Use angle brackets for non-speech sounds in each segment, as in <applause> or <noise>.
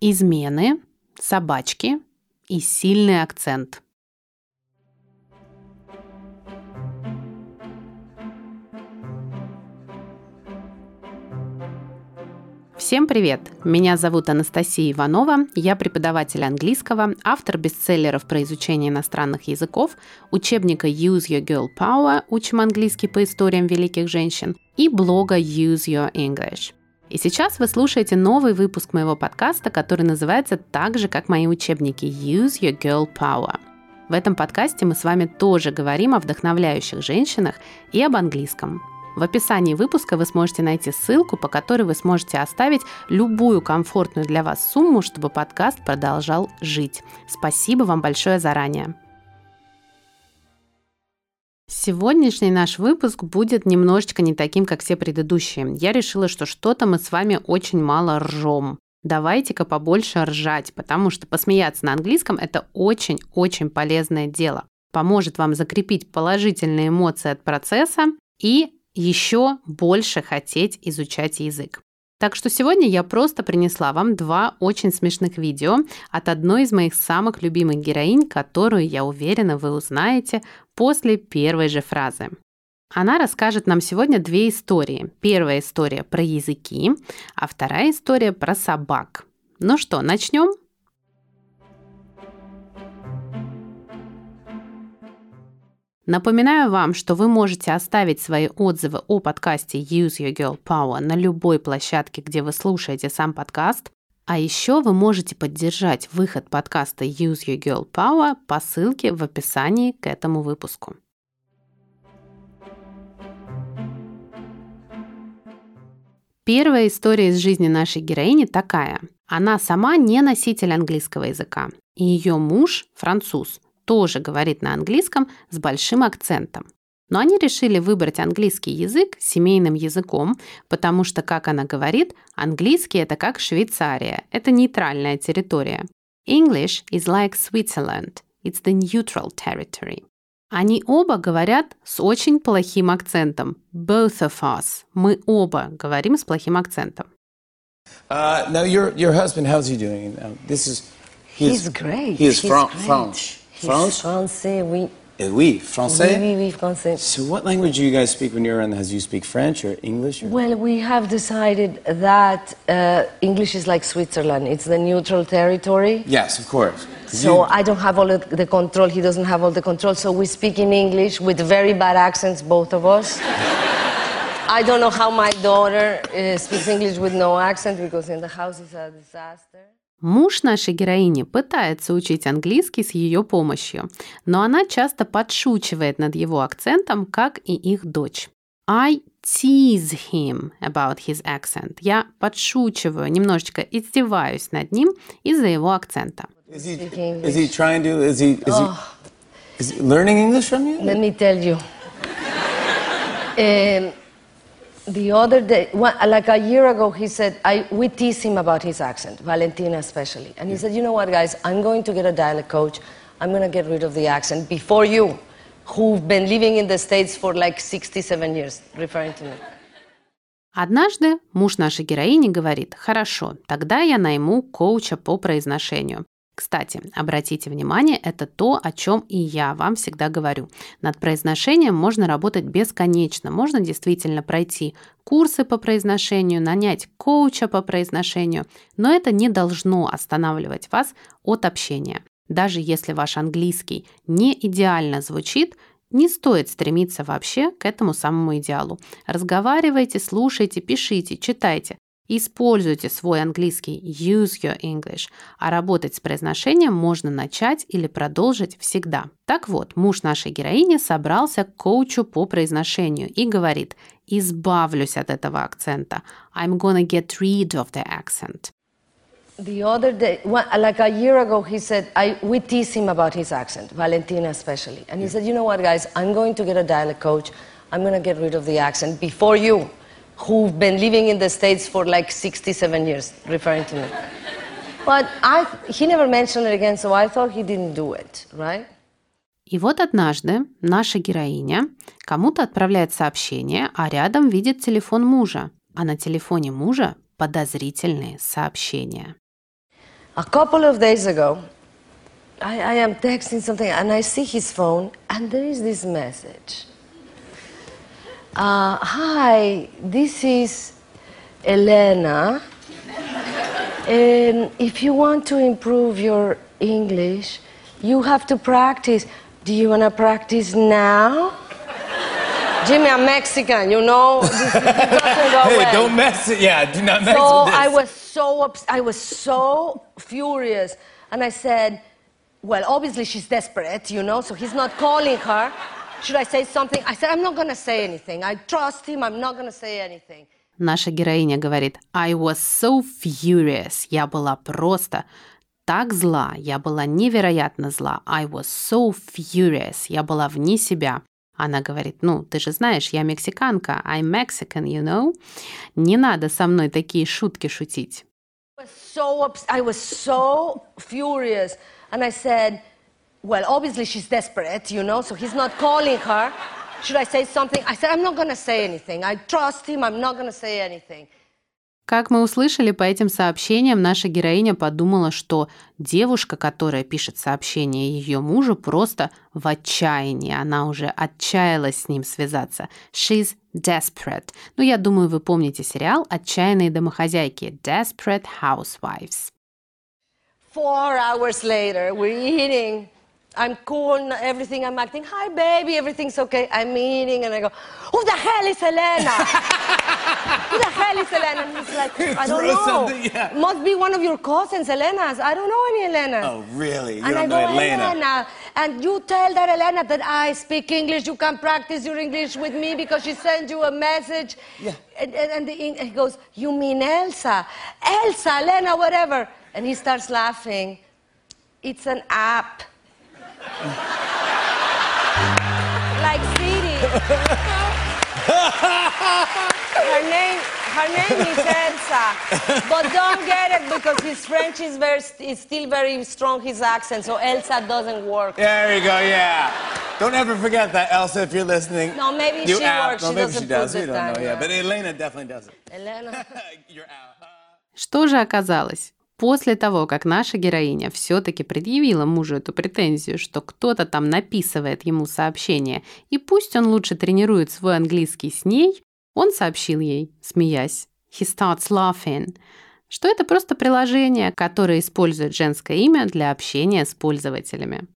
измены, собачки и сильный акцент. Всем привет! Меня зовут Анастасия Иванова, я преподаватель английского, автор бестселлеров про изучение иностранных языков, учебника Use Your Girl Power «Учим английский по историям великих женщин» и блога Use Your English. И сейчас вы слушаете новый выпуск моего подкаста, который называется так же, как мои учебники Use Your Girl Power. В этом подкасте мы с вами тоже говорим о вдохновляющих женщинах и об английском – в описании выпуска вы сможете найти ссылку, по которой вы сможете оставить любую комфортную для вас сумму, чтобы подкаст продолжал жить. Спасибо вам большое заранее. Сегодняшний наш выпуск будет немножечко не таким, как все предыдущие. Я решила, что что-то мы с вами очень мало ржем. Давайте-ка побольше ржать, потому что посмеяться на английском – это очень-очень полезное дело. Поможет вам закрепить положительные эмоции от процесса и еще больше хотеть изучать язык. Так что сегодня я просто принесла вам два очень смешных видео от одной из моих самых любимых героинь, которую, я уверена, вы узнаете после первой же фразы. Она расскажет нам сегодня две истории. Первая история про языки, а вторая история про собак. Ну что, начнем? Напоминаю вам, что вы можете оставить свои отзывы о подкасте Use Your Girl Power на любой площадке, где вы слушаете сам подкаст. А еще вы можете поддержать выход подкаста Use Your Girl Power по ссылке в описании к этому выпуску. Первая история из жизни нашей героини такая. Она сама не носитель английского языка, и ее муж француз – тоже говорит на английском с большим акцентом. Но они решили выбрать английский язык семейным языком, потому что, как она говорит, английский это как Швейцария, это нейтральная территория. English is like Switzerland, it's the neutral territory. Они оба говорят с очень плохим акцентом. Both of us. Мы оба говорим с плохим акцентом. Uh, now your your husband, how's he doing? Uh, this is he's, he's great. He's, he's from great. France. Français, oui. Eh oui, français? Oui, oui, oui, français. So what language do you guys speak when you're in the house? Do you speak French or English? Or? Well, we have decided that uh, English is like Switzerland. It's the neutral territory. Yes, of course. So you... I don't have all the control. He doesn't have all the control. So we speak in English with very bad accents, both of us. I don't know how my daughter uh, speaks English with no accent because in the house it's a disaster. Муж нашей героини пытается учить английский с ее помощью, но она часто подшучивает над его акцентом, как и их дочь. I tease him about his accent. Я подшучиваю, немножечко издеваюсь над ним из-за его акцента. Is he, is he trying to, is he, is, he, is he learning English from you? Let me tell you. <laughs> um, the other day, like a year ago, he said, I, we tease him about his accent, Valentina especially. And he said, You know what, guys, I'm going to get a dialect coach. I'm going to get rid of the accent before you, who've been living in the States for like 67 years, referring to me. Однажды муж нашей героини говорит, хорошо, тогда я найму коуча по произношению. Кстати, обратите внимание, это то, о чем и я вам всегда говорю. Над произношением можно работать бесконечно. Можно действительно пройти курсы по произношению, нанять коуча по произношению, но это не должно останавливать вас от общения. Даже если ваш английский не идеально звучит, не стоит стремиться вообще к этому самому идеалу. Разговаривайте, слушайте, пишите, читайте. Используйте свой английский use your English, а работать с произношением можно начать или продолжить всегда. Так вот, муж нашей героини собрался к коучу по произношению и говорит «избавлюсь от этого акцента. I'm gonna get rid of the accent». The other day, like a year ago, he said, I, we tease him about his accent, Valentina especially. And he said, you know what, guys, I'm going to get a dialect coach. I'm going to get rid of the accent before you. Who've been living in the States for like 67 years, referring to me. But I, he never mentioned it again, so I thought he didn't do it, right? И вот однажды наша героиня кому-то отправляет сообщение, а рядом видит телефон мужа, а на телефоне мужа подозрительные сообщения. A couple of days ago, I, I am texting something and I see his phone, and there is this message. Uh, hi, this is Elena. Um, if you want to improve your English, you have to practice. Do you want to practice now? Jimmy, I'm Mexican, you know. This, this <laughs> Hey, well. don't mess it. Yeah, do not mess So with this. I was so ups- I was so furious, and I said, "Well, obviously she's desperate, you know. So he's not calling her. Should I say something?" I said, "I'm not gonna say anything. I trust him. I'm not gonna say anything." Наша героиня говорит I was so furious. Я была просто так зла. Я была невероятно зла. I was so furious. Я была вне себя. Она говорит, ну, ты же знаешь, я мексиканка. I'm Mexican, you know. Не надо со мной такие шутки шутить. I was so I was so furious, and I said, "Well, obviously she's desperate, you know. So he's not calling her. Should I say something?" I said, "I'm not gonna say anything. I trust him. I'm not gonna say anything." Как мы услышали по этим сообщениям, наша героиня подумала, что девушка, которая пишет сообщение ее мужу, просто в отчаянии. Она уже отчаялась с ним связаться. She's desperate. Ну, я думаю, вы помните сериал «Отчаянные домохозяйки» Desperate Housewives. Four hours later, we're eating. I'm cool, everything. I'm acting, hi, baby, everything's okay. I'm eating, and I go, who the hell is Elena? <laughs> who the hell is Elena? And he's like, I don't know. yeah. Must be one of your cousins, Elena's. I don't know any Elena's. Oh, really? You and I go, know Elena. And you tell that Elena that I speak English. You can practice your English with me because she sent you a message. Yeah. And, and, and the, Eng- he goes, You mean Elsa? Elsa, Elena, whatever. And he starts laughing. It's an app like Siri. her name, her name is Elsa, but don't get it because his French is very, is still very strong. His accent, so Elsa doesn't work. There you go, yeah. Don't ever forget that, Elsa, if you're listening. No, maybe You she app. works, No, she maybe doesn't she does. put We the don't know, time, yeah. yeah. But Elena definitely does it. Elena. <laughs> you're out. Что же оказалось? После того, как наша героиня все-таки предъявила мужу эту претензию, что кто-то там написывает ему сообщение, и пусть он лучше тренирует свой английский с ней, он сообщил ей, смеясь, he starts laughing, что это просто приложение, которое использует женское имя для общения с пользователями.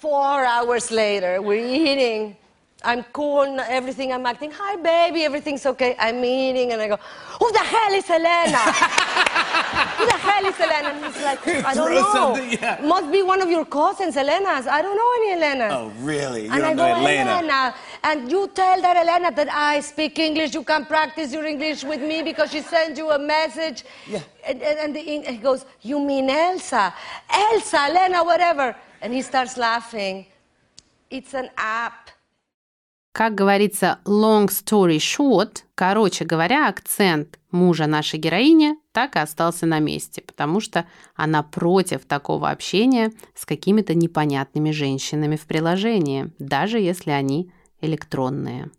Four hours later, we're eating. I'm cool, everything. I'm acting, hi, baby, everything's okay. I'm eating, and I go, who the hell is Elena? who the hell is Elena? And he's like, I don't know. yeah. Must be one of your cousins, Elena's. I don't know any Elena's. Oh, really? You and I go, know Elena. Elena, and you tell that Elena that I speak English. You can practice your English with me because she sent you a message. Yeah. And, and, and he goes, You mean Elsa? Elsa, Elena, whatever. And he starts laughing. It's an app. Как говорится, long story short, короче говоря, акцент мужа нашей героини так и остался на месте, потому что она против такого общения с какими-то непонятными женщинами в приложении, даже если они электронные.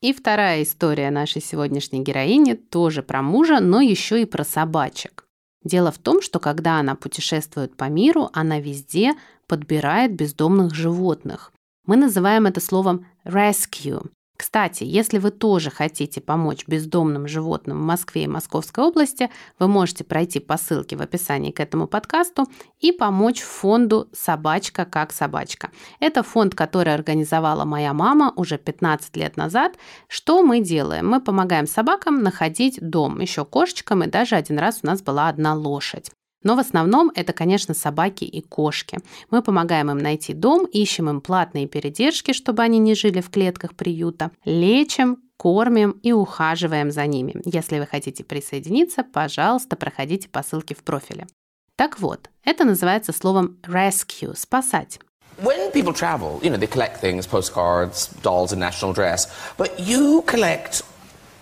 И вторая история нашей сегодняшней героини тоже про мужа, но еще и про собачек. Дело в том, что когда она путешествует по миру, она везде подбирает бездомных животных. Мы называем это словом rescue. Кстати, если вы тоже хотите помочь бездомным животным в Москве и Московской области, вы можете пройти по ссылке в описании к этому подкасту и помочь фонду «Собачка как собачка». Это фонд, который организовала моя мама уже 15 лет назад. Что мы делаем? Мы помогаем собакам находить дом, еще кошечкам, и даже один раз у нас была одна лошадь. Но в основном это, конечно, собаки и кошки. Мы помогаем им найти дом, ищем им платные передержки, чтобы они не жили в клетках приюта, лечим, кормим и ухаживаем за ними. Если вы хотите присоединиться, пожалуйста, проходите по ссылке в профиле. Так вот, это называется словом rescue – спасать. When people travel, you know, they collect things, postcards, dolls, and national dress. But you collect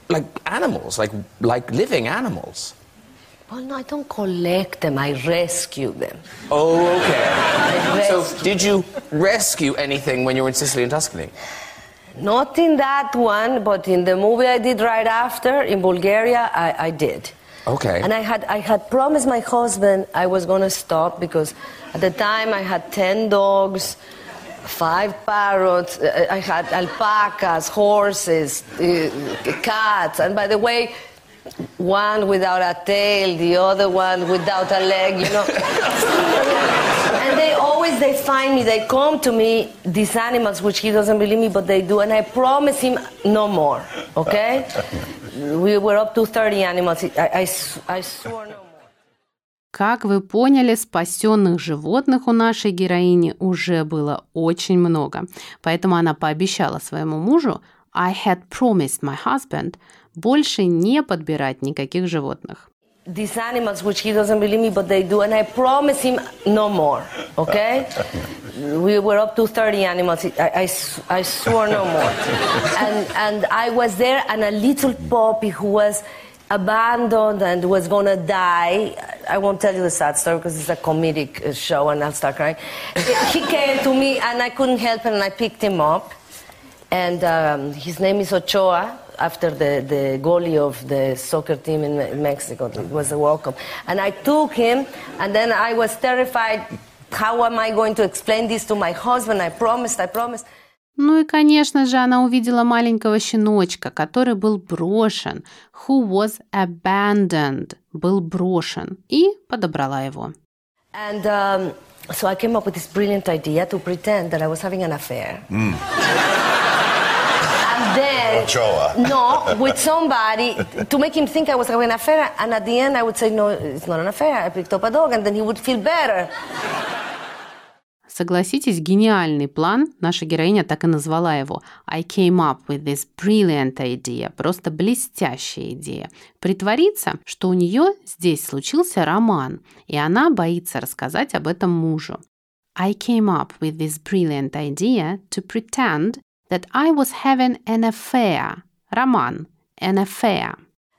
like animals, like like living animals. Well, no, I don't collect them, I rescue them. Oh, okay. So, did you rescue anything when you were in Sicily and Tuscany? Not in that one, but in the movie I did right after in Bulgaria, I, I did. Okay. And I had, I had promised my husband I was going to stop because at the time I had 10 dogs, five parrots, I had alpacas, horses, uh, cats. And by the way, one without a tail, the other one without a leg, you know. and they always they find me, they come to me, these animals, which he doesn't believe me, but they do, and I promise him no more, okay? We were up to 30 animals. I, I, I swore no more. Как вы поняли, спасенных животных у нашей героини уже было очень много. Поэтому она пообещала своему мужу I had promised my husband больше не подбирать никаких животных. These animals, which he doesn't believe me, but they do, and I promise him no more, okay? <laughs> We were up to 30 animals. I, I, I swore no more. <laughs> and, and I was there, and a little puppy who was abandoned and was going to die. I won't tell you the sad story because it's a comedic uh, show and I'll start crying. he came to me and I couldn't help it and I picked him up. And um, his name is Ochoa, after the, the goalie of the soccer team in Mexico. It was a welcome. And I took him, and then I was terrified. How am I going to explain this to my husband? I promised, I promised. Ну и, конечно же, она увидела маленького щеночка, который был брошен, who was abandoned, был брошен, и подобрала его. And um, so I came up with this brilliant idea to pretend that I was having an affair. Mm. Ochoa. no, with somebody to make him think I was having an affair, and at the end I would say, no, it's not an affair. I picked up a dog, and then he would feel better. Согласитесь, гениальный план. Наша героиня так и назвала его. I came up with this brilliant idea. Просто блестящая идея. Притвориться, что у нее здесь случился роман, и она боится рассказать об этом мужу. I came up with this brilliant idea to pretend that I was having an affair. Roman, an affair.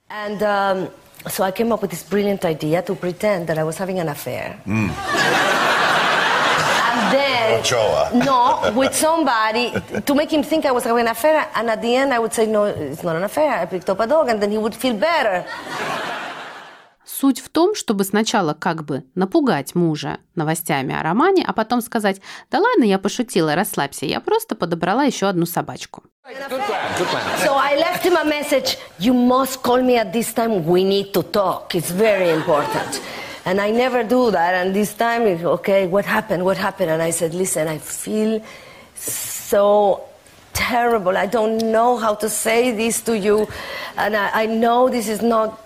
And um, so I came up with this brilliant idea to pretend that I was having an affair. Mm. and then. No, with somebody to make him think I was having an affair. And at the end, I would say, no, it's not an affair. I picked up a dog, and then he would feel better. Суть в том, чтобы сначала как бы напугать мужа новостями о романе, а потом сказать, да ладно, я пошутила, расслабься, я просто подобрала еще одну собачку. Good plan, good plan. So I left him a message, you must call me at this time, we need to talk, it's very important. And I never do that, and this time, okay, what happened, what happened? And I said, listen, I feel so terrible, I don't know how to say this to you, and I, I know this is not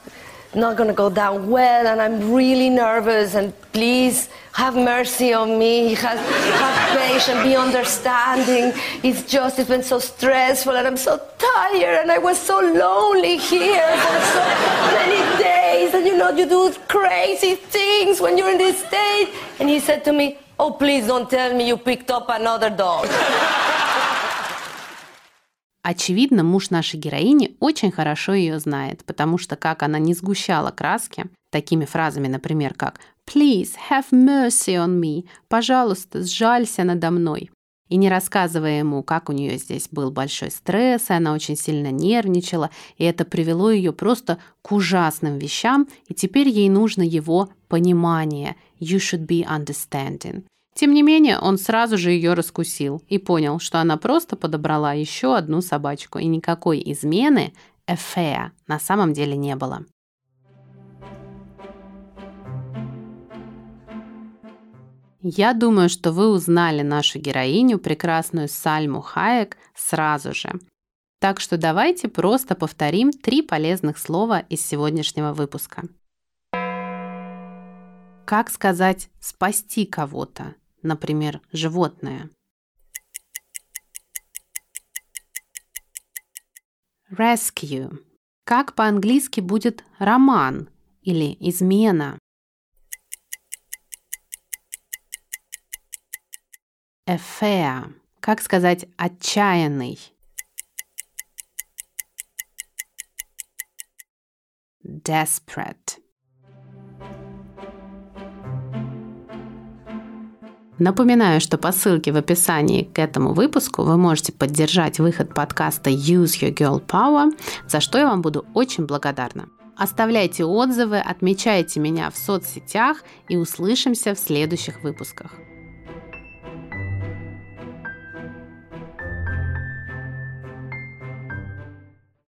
not going to go down well, and I'm really nervous. And please have mercy on me. <laughs> Have, have patience, be understanding. It's just it's been so stressful, and I'm so tired, and I was so lonely here for so many days. And you know, you do crazy things when you're in this state. And he said to me, "Oh, please don't tell me you picked up another dog." <laughs> Очевидно, муж нашей героини очень хорошо ее знает, потому что как она не сгущала краски, такими фразами, например, как «Please have mercy on me», «Пожалуйста, сжалься надо мной», и не рассказывая ему, как у нее здесь был большой стресс, и она очень сильно нервничала, и это привело ее просто к ужасным вещам, и теперь ей нужно его понимание. You should be understanding. Тем не менее, он сразу же ее раскусил и понял, что она просто подобрала еще одну собачку, и никакой измены, affair, на самом деле не было. Я думаю, что вы узнали нашу героиню, прекрасную Сальму Хаек, сразу же. Так что давайте просто повторим три полезных слова из сегодняшнего выпуска. Как сказать «спасти кого-то»? Например, животное. Rescue. Как по-английски будет роман или измена? Affair. Как сказать отчаянный? Desperate. Напоминаю, что по ссылке в описании к этому выпуску вы можете поддержать выход подкаста Use Your Girl Power, за что я вам буду очень благодарна. Оставляйте отзывы, отмечайте меня в соцсетях и услышимся в следующих выпусках.